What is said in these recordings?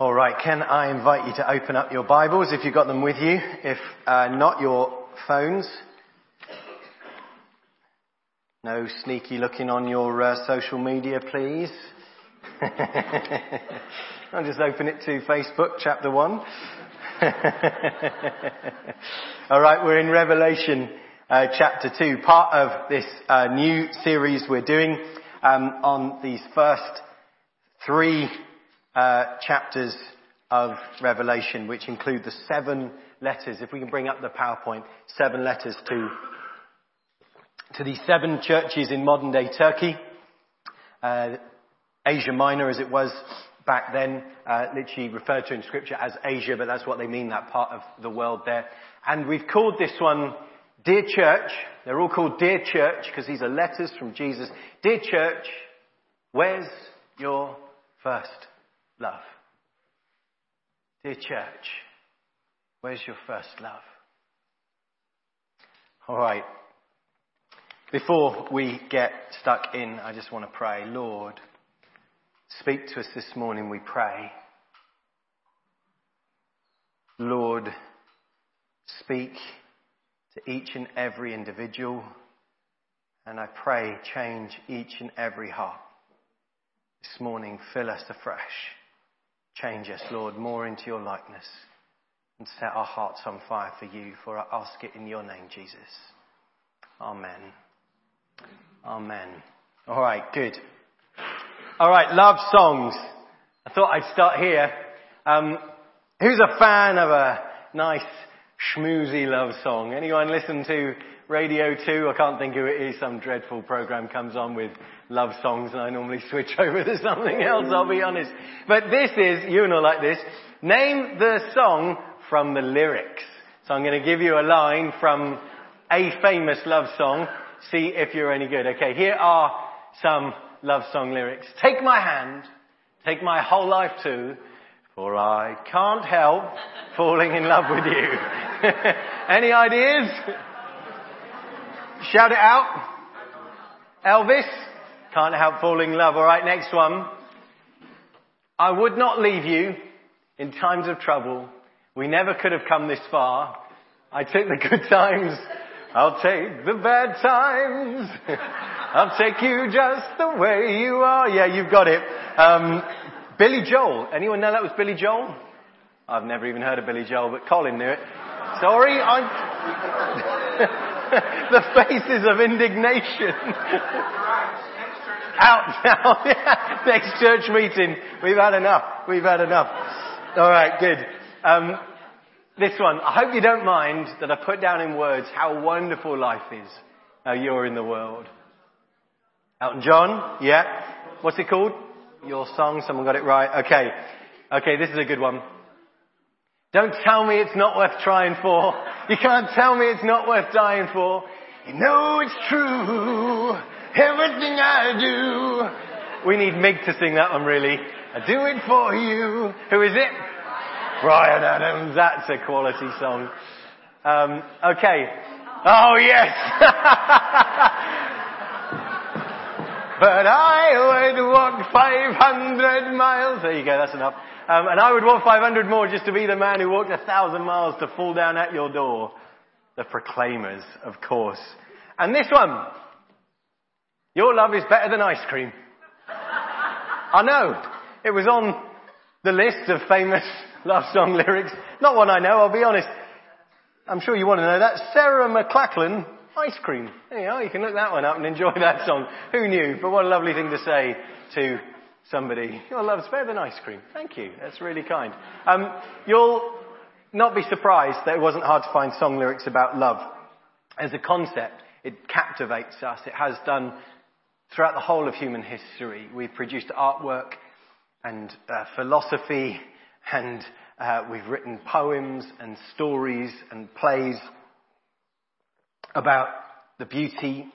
All right, can I invite you to open up your Bibles if you've got them with you? If uh, not, your phones. No sneaky looking on your uh, social media, please. I'll just open it to Facebook, chapter 1. All right, we're in Revelation uh, chapter 2, part of this uh, new series we're doing um, on these first three uh, chapters of Revelation, which include the seven letters. If we can bring up the PowerPoint, seven letters to to these seven churches in modern day Turkey, uh, Asia Minor, as it was back then, uh, literally referred to in Scripture as Asia, but that's what they mean, that part of the world there. And we've called this one Dear Church. They're all called Dear Church because these are letters from Jesus. Dear Church, where's your first love. Dear church, where's your first love? All right. Before we get stuck in, I just want to pray. Lord, speak to us this morning, we pray. Lord, speak to each and every individual, and I pray change each and every heart. This morning, fill us afresh. Change us, Lord, more into your likeness and set our hearts on fire for you, for I ask it in your name, Jesus. Amen. Amen. All right, good. All right, love songs. I thought I'd start here. Um, who's a fan of a nice schmoozy love song? Anyone listen to Radio 2? I can't think who it is. Some dreadful program comes on with love songs and I normally switch over to something else, I'll be honest. But this is, you know like this, name the song from the lyrics. So I'm going to give you a line from a famous love song. See if you're any good. Okay, here are some love song lyrics. Take my hand, take my whole life too, for I can't help falling in love with you. any ideas? Shout it out. Elvis? Can't help falling in love. All right, next one. I would not leave you in times of trouble. We never could have come this far. I took the good times. I'll take the bad times. I'll take you just the way you are. Yeah, you've got it. Um, Billy Joel. Anyone know that was Billy Joel? I've never even heard of Billy Joel, but Colin knew it. Sorry, I'm... the faces of indignation. Out now. Next church meeting. We've had enough. We've had enough. All right, good. Um, this one. I hope you don't mind that I put down in words how wonderful life is. How you're in the world. Elton John. Yeah. What's it called? Your song. Someone got it right. Okay. Okay, this is a good one. Don't tell me it's not worth trying for. You can't tell me it's not worth dying for. You know it's true everything I do. We need Mig to sing that one really. I do it for you. Who is it? Bryan Adams. That's a quality song. Um, okay. Oh yes. but I would walk 500 miles. There you go. That's enough. Um, and I would walk 500 more just to be the man who walked a thousand miles to fall down at your door. The Proclaimers, of course. And this one. Your love is better than ice cream. I know. It was on the list of famous love song lyrics. Not one I know, I'll be honest. I'm sure you want to know that. Sarah McLachlan, ice cream. There you, know, you can look that one up and enjoy that song. Who knew? But what a lovely thing to say to somebody. Your love's better than ice cream. Thank you. That's really kind. Um, you'll not be surprised that it wasn't hard to find song lyrics about love. As a concept, it captivates us. It has done Throughout the whole of human history, we've produced artwork and uh, philosophy and uh, we've written poems and stories and plays about the beauty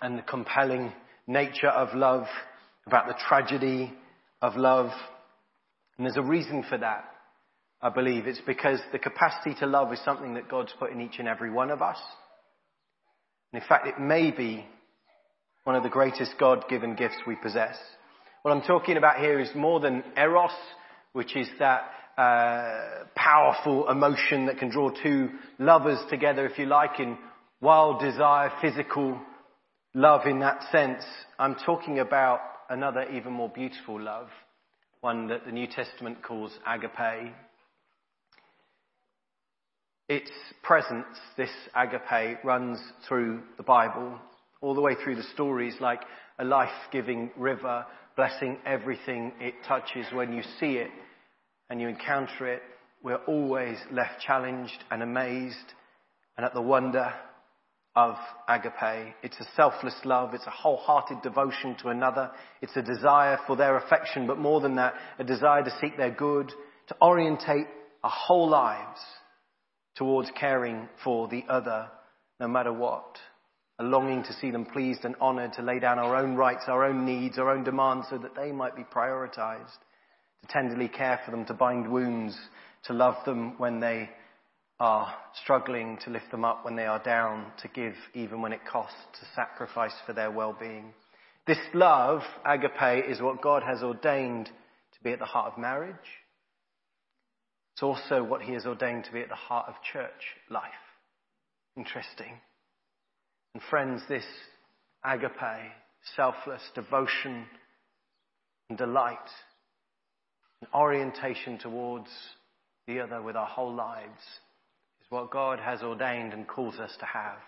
and the compelling nature of love, about the tragedy of love. And there's a reason for that, I believe. It's because the capacity to love is something that God's put in each and every one of us. And in fact, it may be one of the greatest God-given gifts we possess. What I'm talking about here is more than eros, which is that uh, powerful emotion that can draw two lovers together, if you like, in wild desire, physical love in that sense. I'm talking about another even more beautiful love, one that the New Testament calls agape. Its presence, this agape, runs through the Bible, all the way through the stories like a life-giving river, blessing everything it touches. When you see it and you encounter it, we're always left challenged and amazed and at the wonder of agape. It's a selfless love. It's a wholehearted devotion to another. It's a desire for their affection, but more than that, a desire to seek their good, to orientate our whole lives towards caring for the other, no matter what. A longing to see them pleased and honored, to lay down our own rights, our own needs, our own demands so that they might be prioritized, to tenderly care for them, to bind wounds, to love them when they are struggling to lift them up when they are down, to give even when it costs, to sacrifice for their well-being. This love, agape, is what God has ordained to be at the heart of marriage. It's also what He has ordained to be at the heart of church life. Interesting. And friends, this agape, selfless devotion and delight, an orientation towards the other with our whole lives what God has ordained and calls us to have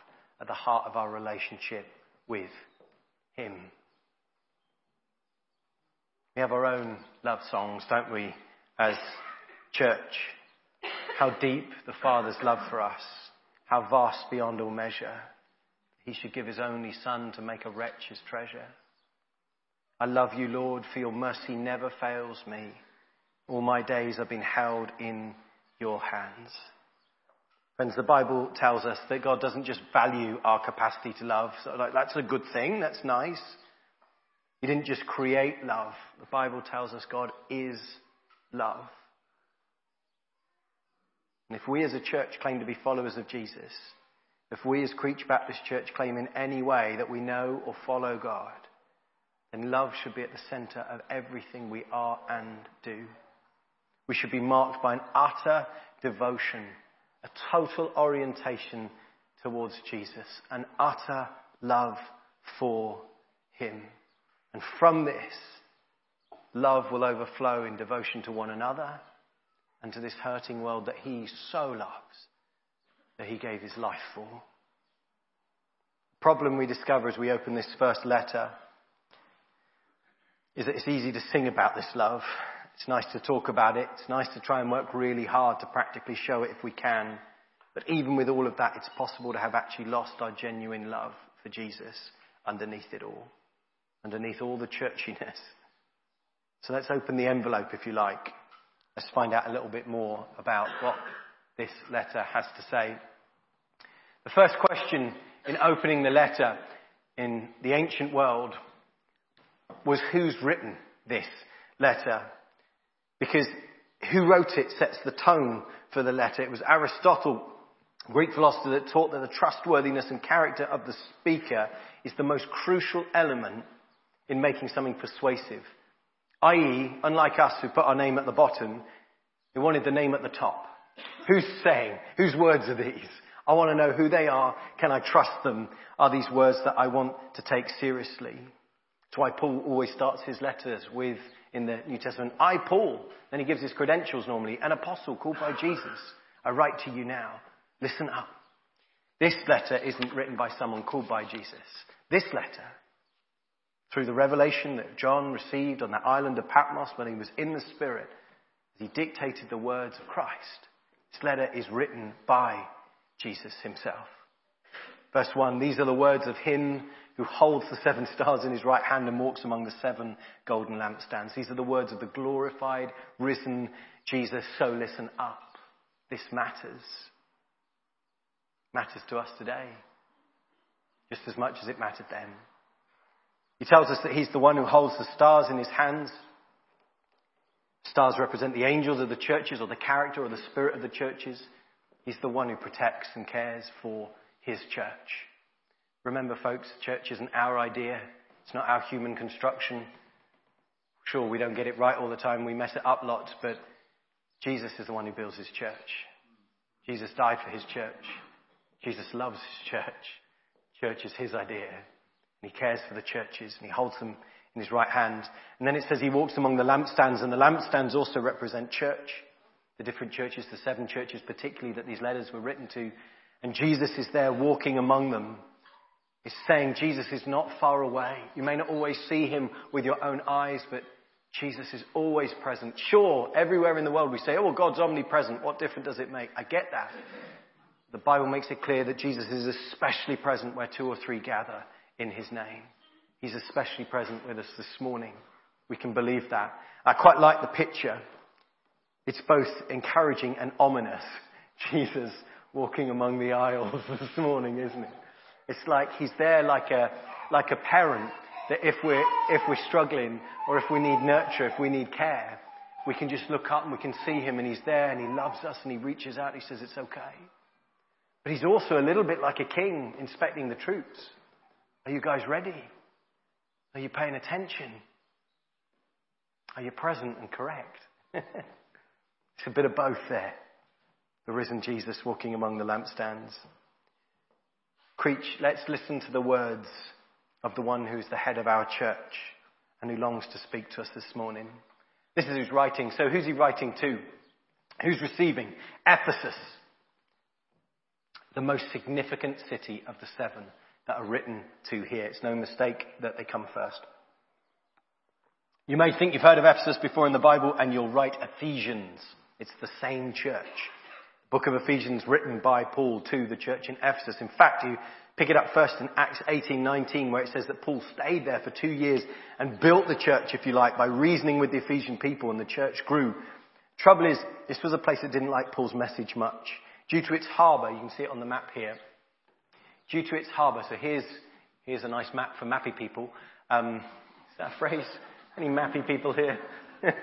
at the heart of our relationship with Him. We have our own love songs, don't we, as church? How deep the Father's love for us, how vast beyond all measure. He should give His only Son to make a wretch His treasure. I love you, Lord, for your mercy never fails me. All my days have been held in your hands. Friends, the Bible tells us that God doesn't just value our capacity to love. So like, that's a good thing. That's nice. He didn't just create love. The Bible tells us God is love. And if we as a church claim to be followers of Jesus, if we as Creech Baptist Church claim in any way that we know or follow God, then love should be at the center of everything we are and do. We should be marked by an utter devotion a total orientation towards Jesus, an utter love for Him. And from this, love will overflow in devotion to one another and to this hurting world that He so loves, that He gave His life for. The problem we discover as we open this first letter is that it's easy to sing about this love it's nice to talk about it. It's nice to try and work really hard to practically show it if we can. But even with all of that, it's possible to have actually lost our genuine love for Jesus underneath it all, underneath all the churchiness. So let's open the envelope, if you like. Let's find out a little bit more about what this letter has to say. The first question in opening the letter in the ancient world was who's written this letter? Because who wrote it sets the tone for the letter. It was Aristotle, Greek philosopher, that taught that the trustworthiness and character of the speaker is the most crucial element in making something persuasive. I.e., unlike us who put our name at the bottom, we wanted the name at the top. Who's saying? Whose words are these? I want to know who they are. Can I trust them? Are these words that I want to take seriously? That's why Paul always starts his letters with in the New Testament. I, Paul, then he gives his credentials normally, an apostle called by Jesus. I write to you now. Listen up. This letter isn't written by someone called by Jesus. This letter, through the revelation that John received on the island of Patmos when he was in the Spirit, he dictated the words of Christ. This letter is written by Jesus himself. Verse 1, these are the words of him who holds the seven stars in his right hand and walks among the seven golden lampstands. These are the words of the glorified, risen Jesus. So listen up. This matters. Matters to us today. Just as much as it mattered then. He tells us that he's the one who holds the stars in his hands. Stars represent the angels of the churches or the character or the spirit of the churches. He's the one who protects and cares for his church. Remember, folks, church isn't our idea. It's not our human construction. Sure, we don't get it right all the time. We mess it up lots, but Jesus is the one who builds his church. Jesus died for his church. Jesus loves his church. Church is his idea. And he cares for the churches and he holds them in his right hand. And then it says he walks among the lampstands and the lampstands also represent church. The different churches, the seven churches particularly that these letters were written to. And Jesus is there walking among them. He's saying Jesus is not far away. You may not always see him with your own eyes, but Jesus is always present. Sure, everywhere in the world we say, oh, well, God's omnipresent. What difference does it make? I get that. The Bible makes it clear that Jesus is especially present where two or three gather in his name. He's especially present with us this morning. We can believe that. I quite like the picture. It's both encouraging and ominous. Jesus walking among the aisles this morning, isn't it? It's like he's there like a, like a parent that if we're, if we're struggling or if we need nurture, if we need care, we can just look up and we can see him and he's there and he loves us and he reaches out and he says it's okay. But he's also a little bit like a king inspecting the troops. Are you guys ready? Are you paying attention? Are you present and correct? it's a bit of both there. The risen Jesus walking among the lampstands. Preach, let's listen to the words of the one who's the head of our church and who longs to speak to us this morning. This is who's writing. So who's he writing to? Who's receiving? Ephesus, the most significant city of the seven that are written to here. It's no mistake that they come first. You may think you've heard of Ephesus before in the Bible and you'll write Ephesians. It's the same church. Book of Ephesians written by Paul to the church in Ephesus. In fact, you Pick it up first in Acts 18:19 where it says that Paul stayed there for two years and built the church, if you like, by reasoning with the Ephesian people and the church grew. Trouble is, this was a place that didn't like Paul's message much. Due to its harbour, you can see it on the map here. Due to its harbour, so here's, here's a nice map for mappy people. Um, is that a phrase? Any mappy people here?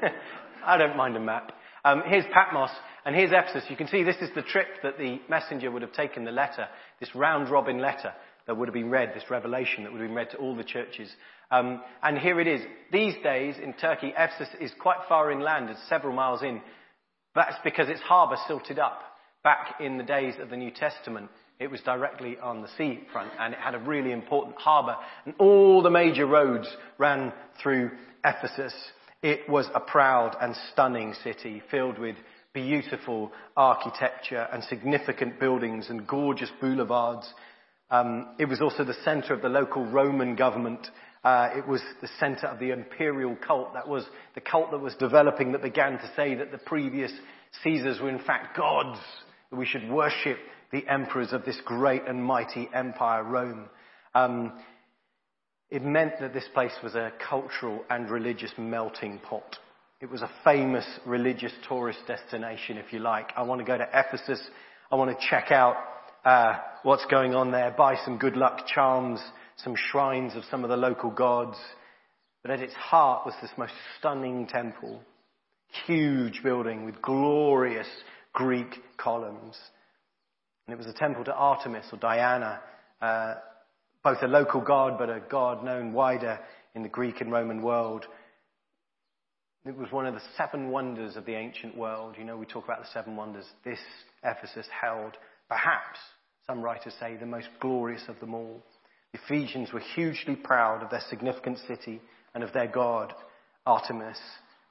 I don't mind a map. Um, here's Patmos, and here's Ephesus. You can see this is the trip that the messenger would have taken the letter, this round robin letter that would have been read, this revelation that would have been read to all the churches. Um, and here it is. These days in Turkey, Ephesus is quite far inland, it's several miles in. That's because its harbour silted up. Back in the days of the New Testament, it was directly on the seafront and it had a really important harbour and all the major roads ran through Ephesus. It was a proud and stunning city filled with beautiful architecture and significant buildings and gorgeous boulevards. Um, it was also the center of the local Roman government. Uh, it was the center of the imperial cult. That was the cult that was developing that began to say that the previous Caesars were in fact gods, that we should worship the emperors of this great and mighty empire, Rome. Um, it meant that this place was a cultural and religious melting pot. It was a famous religious tourist destination, if you like. I want to go to Ephesus. I want to check out uh, what's going on there, buy some good luck charms, some shrines of some of the local gods. But at its heart was this most stunning temple. Huge building with glorious Greek columns. And it was a temple to Artemis or Diana, uh, both a local god but a god known wider in the Greek and Roman world. It was one of the seven wonders of the ancient world. You know, we talk about the seven wonders. This Ephesus held, perhaps, some writers say, the most glorious of them all. The Ephesians were hugely proud of their significant city and of their god, Artemis.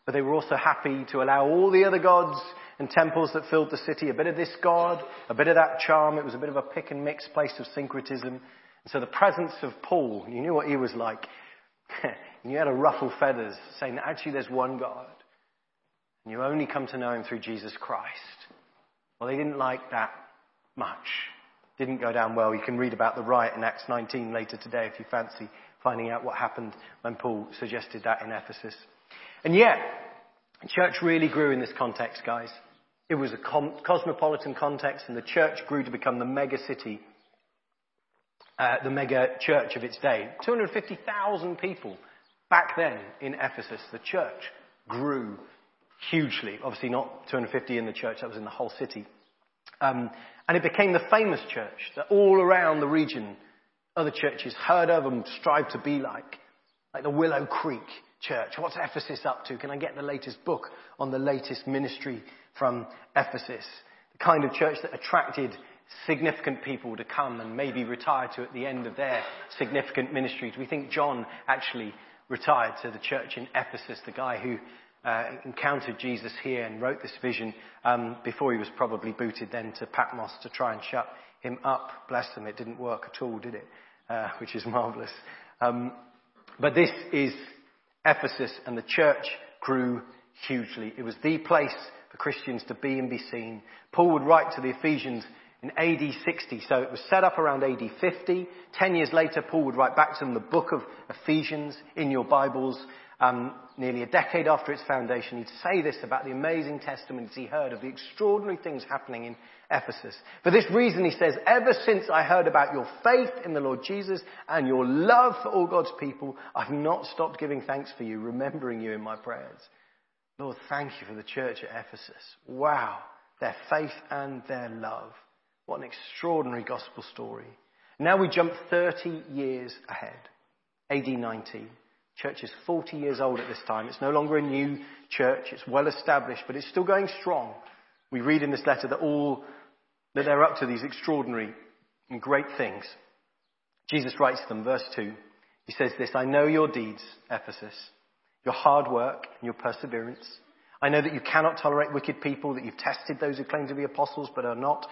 But they were also happy to allow all the other gods and temples that filled the city a bit of this god, a bit of that charm. It was a bit of a pick and mix place of syncretism. So the presence of Paul, you knew what he was like. you had to ruffle feathers saying that actually there's one God. And you only come to know him through Jesus Christ. Well, they didn't like that much. Didn't go down well. You can read about the riot in Acts 19 later today if you fancy finding out what happened when Paul suggested that in Ephesus. And yet, church really grew in this context, guys. It was a cosmopolitan context and the church grew to become the mega city uh, the mega church of its day. 250,000 people back then in Ephesus. The church grew hugely. Obviously not 250 in the church, that was in the whole city. Um, and it became the famous church that all around the region other churches heard of and strived to be like. Like the Willow Creek church? What's Ephesus up to? Can I get the latest book on the latest ministry from Ephesus? The kind of church that attracted significant people to come and maybe retire to at the end of their significant ministries. We think John actually retired to the church in Ephesus, the guy who uh, encountered Jesus here and wrote this vision um, before he was probably booted then to Patmos to try and shut him up. Bless him, it didn't work at all, did it? Uh, which is marvelous. Um, but this is Ephesus, and the church grew hugely. It was the place for Christians to be and be seen. Paul would write to the Ephesians in AD 60. So it was set up around AD 50. Ten years later, Paul would write back to them the book of Ephesians in your Bibles. Um, nearly a decade after its foundation, he'd say this about the amazing testimonies he heard of the extraordinary things happening in Ephesus. For this reason, he says, ever since I heard about your faith in the Lord Jesus and your love for all God's people, I've not stopped giving thanks for you, remembering you in my prayers. Lord, thank you for the church at Ephesus. Wow. Their faith and their love. What an extraordinary gospel story. Now we jump 30 years ahead. AD 90. Church is 40 years old at this time. It's no longer a new church. It's well established, but it's still going strong. We read in this letter that all, that they're up to these extraordinary and great things. Jesus writes to them, verse 2. He says this, I know your deeds, Ephesus, your hard work and your perseverance. I know that you cannot tolerate wicked people, that you've tested those who claim to be apostles but are not,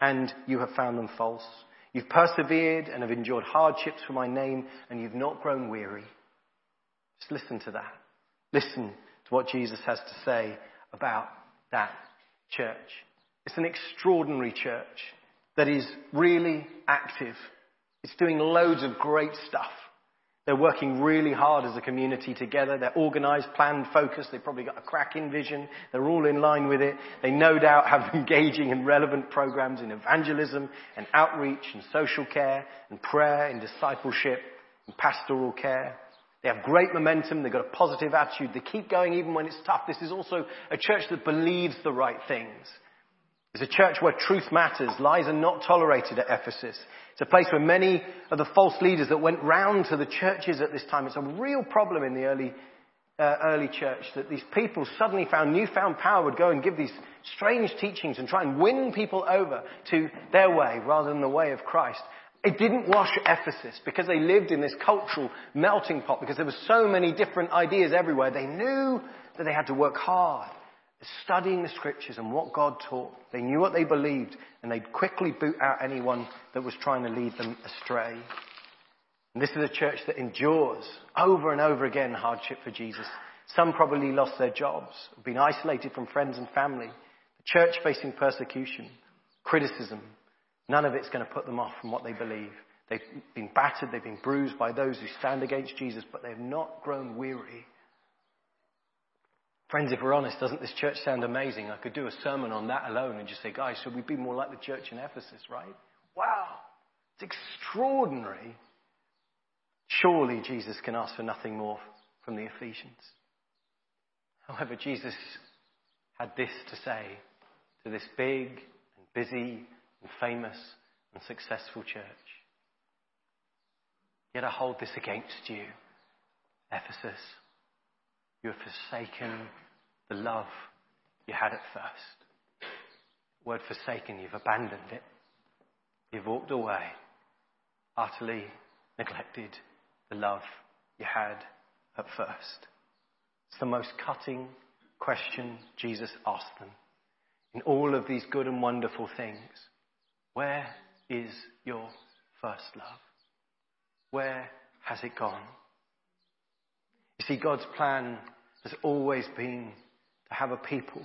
and you have found them false. You've persevered and have endured hardships for my name, and you've not grown weary. Just listen to that. Listen to what Jesus has to say about that church. It's an extraordinary church that is really active. It's doing loads of great stuff. They're working really hard as a community together. They're organized, planned, focused. They've probably got a cracking vision. They're all in line with it. They no doubt have engaging and relevant programs in evangelism and outreach and social care and prayer and discipleship and pastoral care. They have great momentum. They've got a positive attitude. They keep going even when it's tough. This is also a church that believes the right things. It's a church where truth matters. Lies are not tolerated at Ephesus. It's a place where many of the false leaders that went round to the churches at this time, it's a real problem in the early, uh, early church that these people suddenly found newfound power would go and give these strange teachings and try and win people over to their way rather than the way of Christ. It didn't wash Ephesus because they lived in this cultural melting pot because there were so many different ideas everywhere. They knew that they had to work hard studying the scriptures and what God taught. They knew what they believed and they'd quickly boot out anyone that was trying to lead them astray. And this is a church that endures over and over again hardship for Jesus. Some probably lost their jobs, been isolated from friends and family. The church facing persecution, criticism. None of it's going to put them off from what they believe. They've been battered, they've been bruised by those who stand against Jesus, but they've not grown weary Friends, if we're honest, doesn't this church sound amazing? I could do a sermon on that alone and just say, guys, should we be more like the church in Ephesus, right? Wow. It's extraordinary. Surely Jesus can ask for nothing more from the Ephesians. However, Jesus had this to say to this big and busy and famous and successful church. Yet I hold this against you, Ephesus. You have forsaken the love you had at first. Word forsaken, you've abandoned it. You've walked away, utterly neglected the love you had at first. It's the most cutting question Jesus asked them. In all of these good and wonderful things, where is your first love? Where has it gone? See, God's plan has always been to have a people,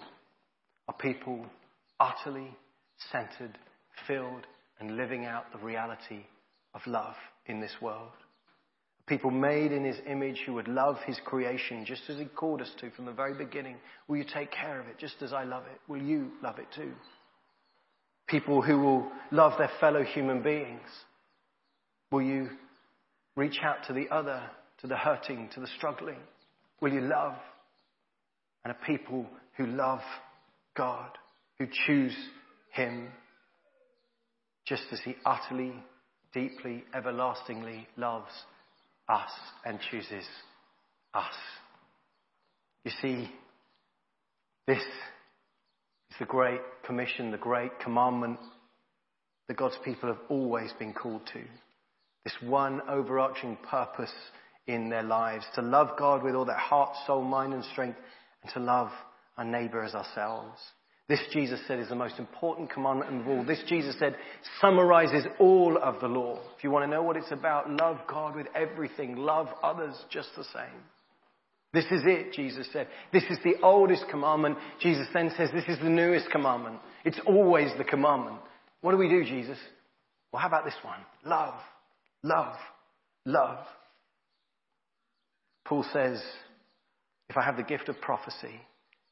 a people utterly centered, filled, and living out the reality of love in this world. People made in His image who would love His creation just as He called us to from the very beginning. Will you take care of it just as I love it? Will you love it too? People who will love their fellow human beings. Will you reach out to the other, to the hurting, to the struggling? Will you love? And a people who love God, who choose Him, just as He utterly, deeply, everlastingly loves us and chooses us You see, this is the great commission, the great commandment that God's people have always been called to. This one overarching purpose in their lives to love God with all their heart, soul, mind, and strength, and to love our neighbor as ourselves. This, Jesus said, is the most important commandment of all. This, Jesus said, summarizes all of the law. If you want to know what it's about, love God with everything, love others just the same. This is it, Jesus said. This is the oldest commandment. Jesus then says, this is the newest commandment. It's always the commandment. What do we do, Jesus? Well, how about this one? Love, love, love. Paul says, if I have the gift of prophecy,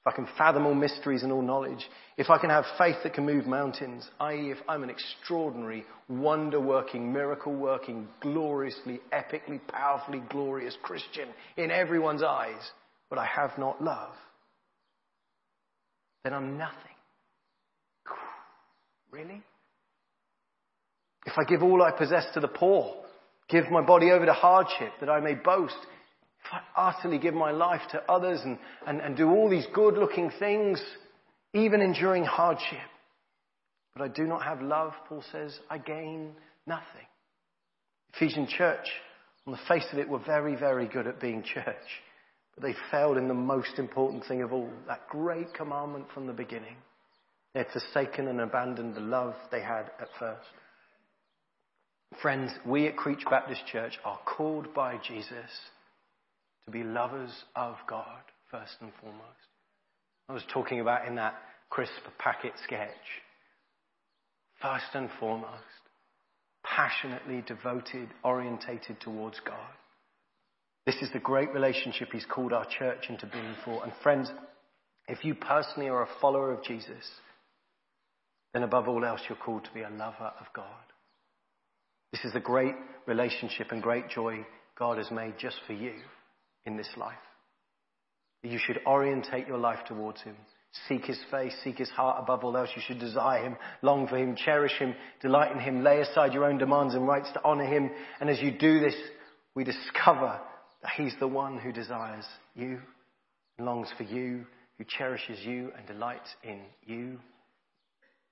if I can fathom all mysteries and all knowledge, if I can have faith that can move mountains, i.e., if I'm an extraordinary, wonder working, miracle working, gloriously, epically, powerfully glorious Christian in everyone's eyes, but I have not love, then I'm nothing. Really? If I give all I possess to the poor, give my body over to hardship that I may boast, if I utterly give my life to others and, and, and do all these good looking things, even enduring hardship, but I do not have love, Paul says, I gain nothing. Ephesian church, on the face of it, were very, very good at being church, but they failed in the most important thing of all, that great commandment from the beginning. They had forsaken and abandoned the love they had at first. Friends, we at Creech Baptist Church are called by Jesus to be lovers of God, first and foremost. I was talking about in that crisp packet sketch. First and foremost, passionately devoted, orientated towards God. This is the great relationship He's called our church into being for. And friends, if you personally are a follower of Jesus, then above all else, you're called to be a lover of God. This is the great relationship and great joy God has made just for you in this life. You should orientate your life towards Him. Seek His face, seek His heart above all else. You should desire Him, long for Him, cherish Him, delight in Him, lay aside your own demands and rights to honor Him. And as you do this, we discover that He's the one who desires you, longs for you, who cherishes you and delights in you.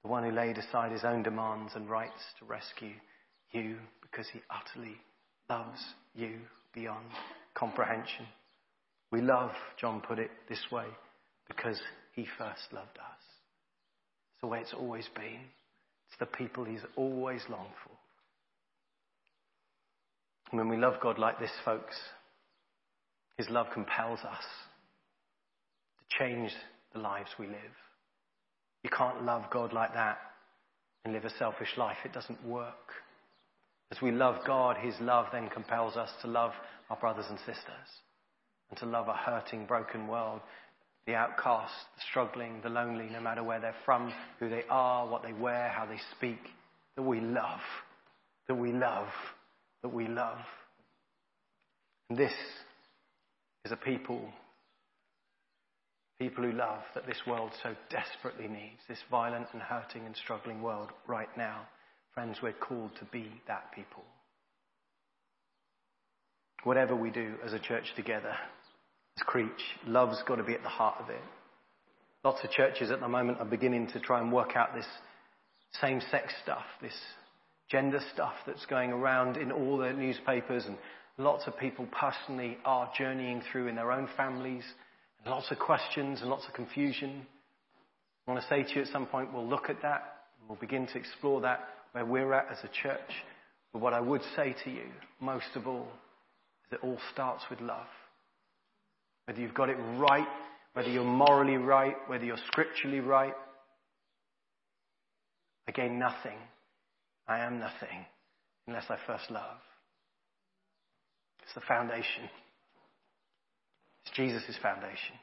The one who laid aside His own demands and rights to rescue you because He utterly loves you beyond comprehension. We love, John put it this way, because he first loved us. It's the way it's always been. It's the people he's always longed for. And when we love God like this, folks, his love compels us to change the lives we live. You can't love God like that and live a selfish life. It doesn't work. As we love God, His love then compels us to love our brothers and sisters and to love a hurting, broken world, the outcast, the struggling, the lonely, no matter where they're from, who they are, what they wear, how they speak, that we love, that we love, that we love. And this is a people, people who love that this world so desperately needs, this violent and hurting and struggling world right now. Friends, we're called to be that people. Whatever we do as a church together, as Creech, love's got to be at the heart of it. Lots of churches at the moment are beginning to try and work out this same sex stuff, this gender stuff that's going around in all the newspapers, and lots of people personally are journeying through in their own families, and lots of questions and lots of confusion. I want to say to you at some point, we'll look at that, we'll begin to explore that where we're at as a church. But what I would say to you, most of all, it all starts with love. Whether you've got it right, whether you're morally right, whether you're scripturally right, I gain nothing. I am nothing unless I first love. It's the foundation. It's Jesus' foundation.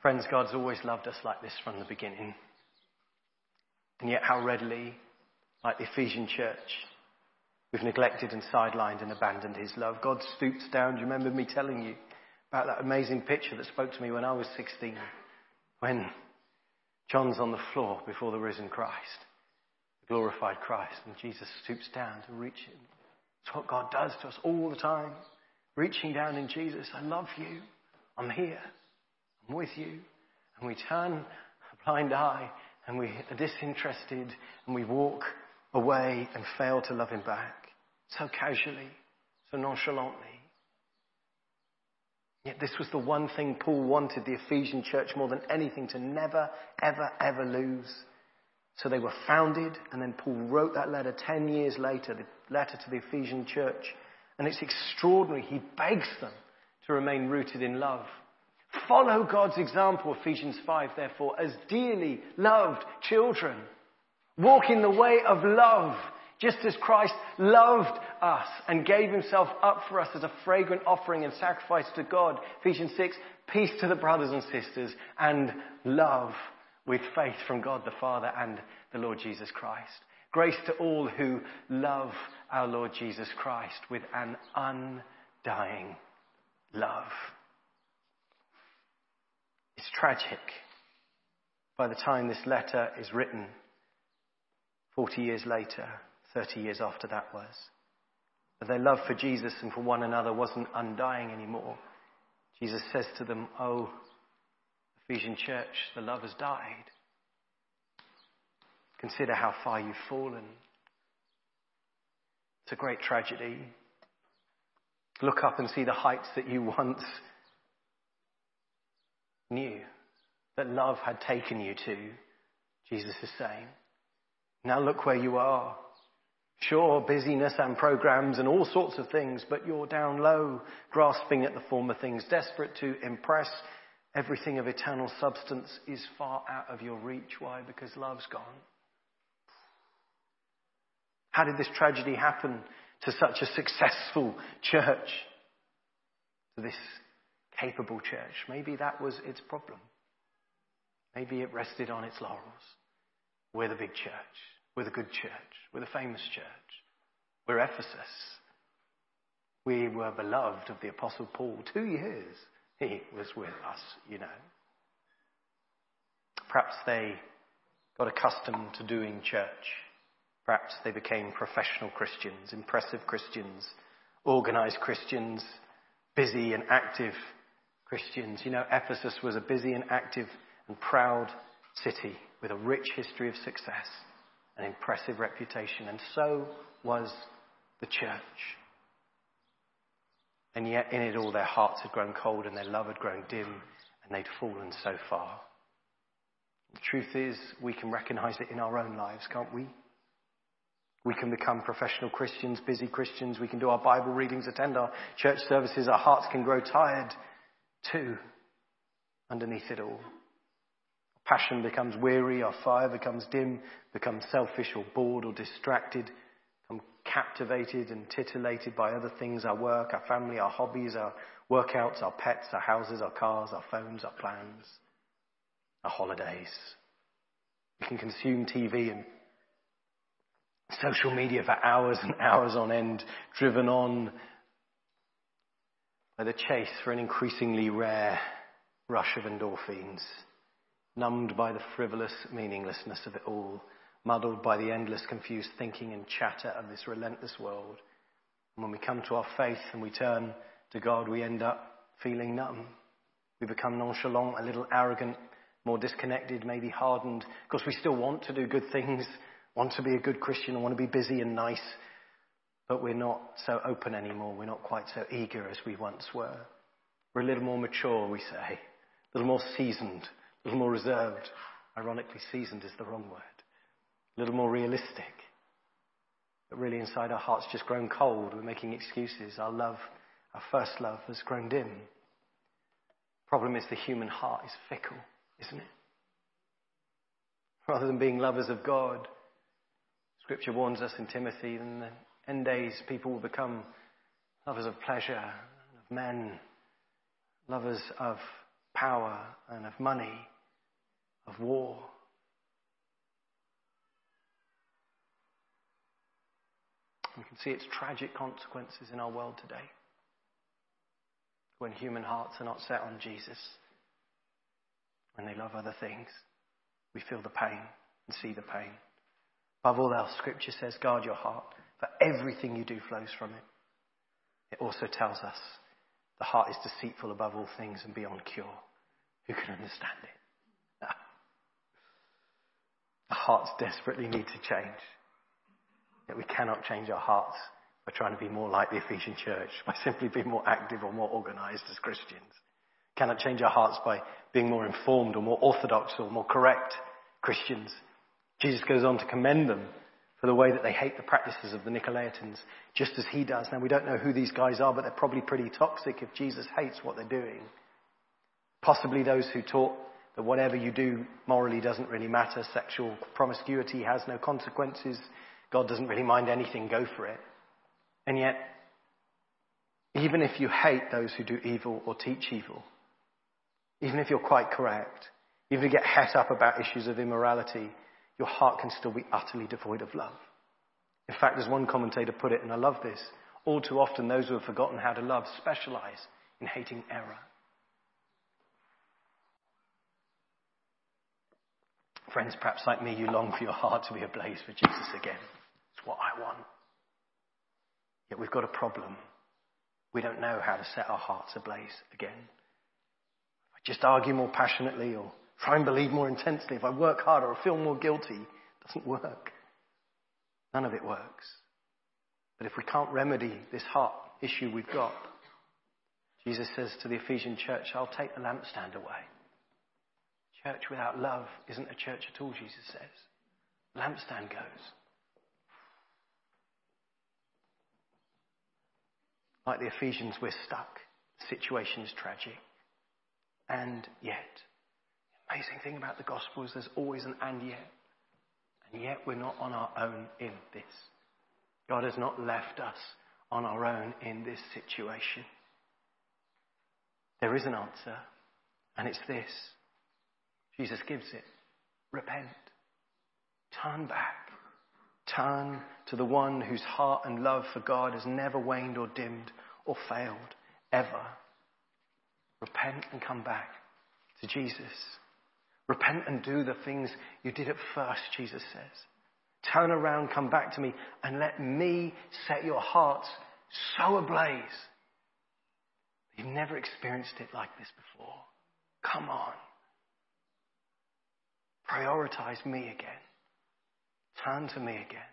Friends, God's always loved us like this from the beginning. And yet, how readily, like the Ephesian church, we've neglected and sidelined and abandoned his love. God stoops down. Do you remember me telling you about that amazing picture that spoke to me when I was 16? When John's on the floor before the risen Christ, the glorified Christ, and Jesus stoops down to reach him. It's what God does to us all the time. Reaching down in Jesus. I love you. I'm here. I'm with you. And we turn a blind eye and we are disinterested and we walk away and fail to love him back so casually, so nonchalantly. Yet this was the one thing Paul wanted the Ephesian church more than anything to never, ever, ever lose. So they were founded, and then Paul wrote that letter 10 years later, the letter to the Ephesian church. And it's extraordinary. He begs them to remain rooted in love. Follow God's example, Ephesians 5, therefore, as dearly loved children. Walk in the way of love, just as Christ loved us and gave himself up for us as a fragrant offering and sacrifice to God. Ephesians 6, peace to the brothers and sisters and love with faith from God the Father and the Lord Jesus Christ. Grace to all who love our Lord Jesus Christ with an undying love. It's tragic by the time this letter is written, 40 years later, 30 years after that was. But their love for Jesus and for one another wasn't undying anymore. Jesus says to them, Oh, Ephesian church, the love has died. Consider how far you've fallen. It's a great tragedy. Look up and see the heights that you once knew, that love had taken you to, Jesus is saying. Now look where you are. Sure, busyness and programs and all sorts of things, but you're down low, grasping at the former things, desperate to impress. Everything of eternal substance is far out of your reach. Why? Because love's gone. How did this tragedy happen to such a successful church? To this capable church? Maybe that was its problem. Maybe it rested on its laurels. We're the big church. We're the good church. We're the famous church. We're Ephesus. We were beloved of the Apostle Paul. Two years he was with us, you know. Perhaps they got accustomed to doing church. Perhaps they became professional Christians, impressive Christians, organized Christians, busy and active Christians. You know, Ephesus was a busy and active and proud city with a rich history of success an impressive reputation, and so was the church. And yet, in it all, their hearts had grown cold and their love had grown dim, and they'd fallen so far. The truth is, we can recognize it in our own lives, can't we? We can become professional Christians, busy Christians. We can do our Bible readings, attend our church services. Our hearts can grow tired too underneath it all. Passion becomes weary, our fire becomes dim, becomes selfish or bored or distracted, become captivated and titillated by other things, our work, our family, our hobbies, our workouts, our pets, our houses, our cars, our phones, our plans, our holidays. We can consume TV and social media for hours and hours on end, driven on by the chase for an increasingly rare rush of endorphins numbed by the frivolous meaninglessness of it all, muddled by the endless confused thinking and chatter of this relentless world. And when we come to our faith and we turn to God, we end up feeling numb. We become nonchalant, a little arrogant, more disconnected, maybe hardened, because we still want to do good things, want to be a good Christian, want to be busy and nice, but we're not so open anymore. We're not quite so eager as we once were. We're a little more mature, we say, a little more seasoned, a little more reserved. Ironically, seasoned is the wrong word. A little more realistic. But really, inside our hearts, just grown cold. We're making excuses. Our love, our first love, has grown dim. Problem is, the human heart is fickle, isn't it? Rather than being lovers of God, Scripture warns us in Timothy, that in the end days, people will become lovers of pleasure, of men, lovers of power and of money of war. We can see its tragic consequences in our world today. When human hearts are not set on Jesus, when they love other things, we feel the pain and see the pain. Above all else, Scripture says, guard your heart, for everything you do flows from it. It also tells us The heart is deceitful above all things and beyond cure. Who can understand it? Our hearts desperately need to change. Yet we cannot change our hearts by trying to be more like the Ephesian church, by simply being more active or more organized as Christians. Cannot change our hearts by being more informed or more orthodox or more correct Christians. Jesus goes on to commend them for the way that they hate the practices of the Nicolaitans, just as he does. Now we don't know who these guys are, but they're probably pretty toxic if Jesus hates what they're doing. Possibly those who taught that whatever you do morally doesn't really matter. Sexual promiscuity has no consequences. God doesn't really mind anything, go for it. And yet, even if you hate those who do evil or teach evil, even if you're quite correct, even if you get het up about issues of immorality, your heart can still be utterly devoid of love. In fact, as one commentator put it, and I love this, all too often those who have forgotten how to love specialize in hating error. Friends, perhaps like me, you long for your heart to be ablaze for Jesus again. It's what I want. Yet we've got a problem. We don't know how to set our hearts ablaze again. If I just argue more passionately or try and believe more intensely, if I work harder or feel more guilty, it doesn't work. None of it works. But if we can't remedy this heart issue we've got, Jesus says to the Ephesian church, I'll take the lampstand away. Church without love isn't a church at all, Jesus says. Lampstand goes. Like the Ephesians, we're stuck. The situation is tragic. And yet, the amazing thing about the gospel is there's always an and yet. And yet we're not on our own in this. God has not left us on our own in this situation. There is an answer, and it's this. Jesus gives it. Repent. Turn back. Turn to the one whose heart and love for God has never waned or dimmed or failed, ever. Repent and come back to Jesus. Repent and do the things you did at first, Jesus says. Turn around, come back to me, and let me set your hearts so ablaze. You've never experienced it like this before. Come on. Prioritize me again. Turn to me again.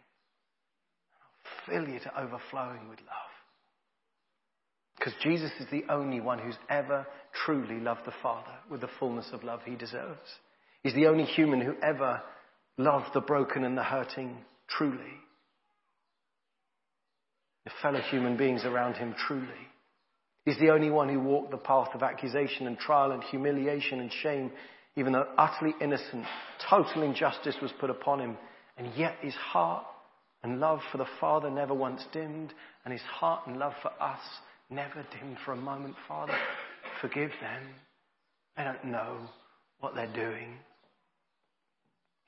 I'll fill you to overflowing with love. Because Jesus is the only one who's ever truly loved the Father with the fullness of love he deserves. He's the only human who ever loved the broken and the hurting truly. The fellow human beings around him truly. He's the only one who walked the path of accusation and trial and humiliation and shame even though utterly innocent, total injustice was put upon him. And yet his heart and love for the Father never once dimmed, and his heart and love for us never dimmed for a moment. Father, forgive them. They don't know what they're doing.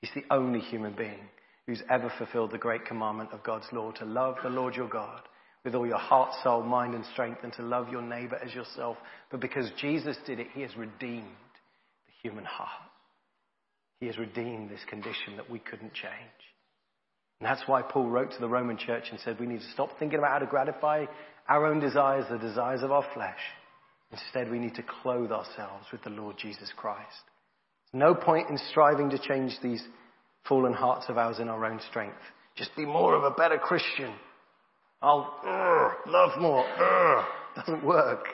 He's the only human being who's ever fulfilled the great commandment of God's law to love the Lord your God with all your heart, soul, mind, and strength, and to love your neighbor as yourself. But because Jesus did it, he has redeemed human heart. He has redeemed this condition that we couldn't change. And that's why Paul wrote to the Roman church and said we need to stop thinking about how to gratify our own desires, the desires of our flesh. Instead, we need to clothe ourselves with the Lord Jesus Christ. There's no point in striving to change these fallen hearts of ours in our own strength. Just be more of a better Christian. I'll uh, love more. Uh, doesn't work.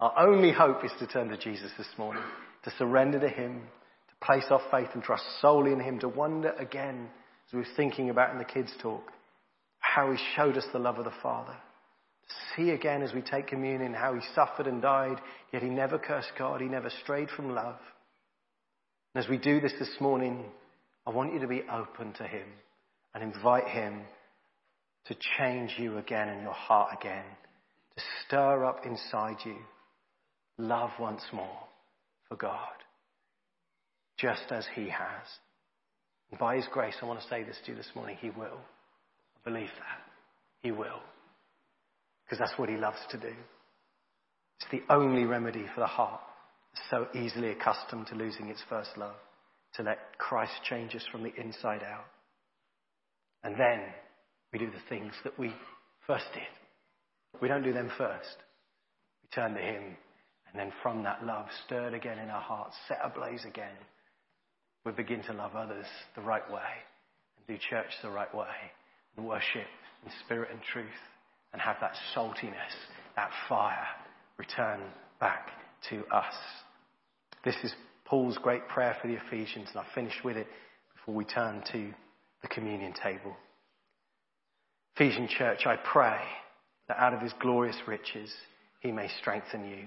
Our only hope is to turn to Jesus this morning to surrender to Him, to place our faith and trust solely in Him, to wonder again, as we were thinking about in the kids' talk, how He showed us the love of the Father. To see again as we take communion how He suffered and died, yet He never cursed God, He never strayed from love. And as we do this this morning, I want you to be open to Him and invite Him to change you again in your heart again, to stir up inside you love once more for God, just as He has. And by His grace, I want to say this to you this morning He will. I believe that. He will. Because that's what He loves to do. It's the only remedy for the heart, so easily accustomed to losing its first love, to let Christ change us from the inside out. And then we do the things that we first did. We don't do them first. We turn to Him, and then from that love, stirred again in our hearts, set ablaze again, we begin to love others the right way, and do church the right way, and worship in spirit and truth, and have that saltiness, that fire return back to us. This is Paul's great prayer for the Ephesians, and I finish with it before we turn to the communion table. Ephesian church, I pray that out of his glorious riches he may strengthen you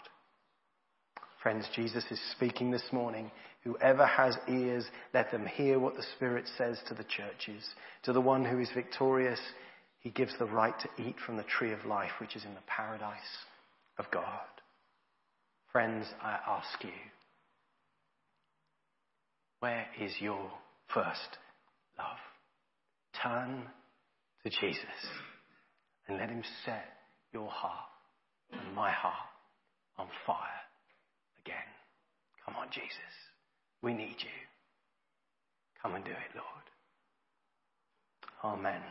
Friends, Jesus is speaking this morning. Whoever has ears, let them hear what the Spirit says to the churches. To the one who is victorious, he gives the right to eat from the tree of life, which is in the paradise of God. Friends, I ask you, where is your first love? Turn to Jesus and let him set your heart and my heart on fire again. Come on, Jesus. We need you. Come and do it, Lord. Amen.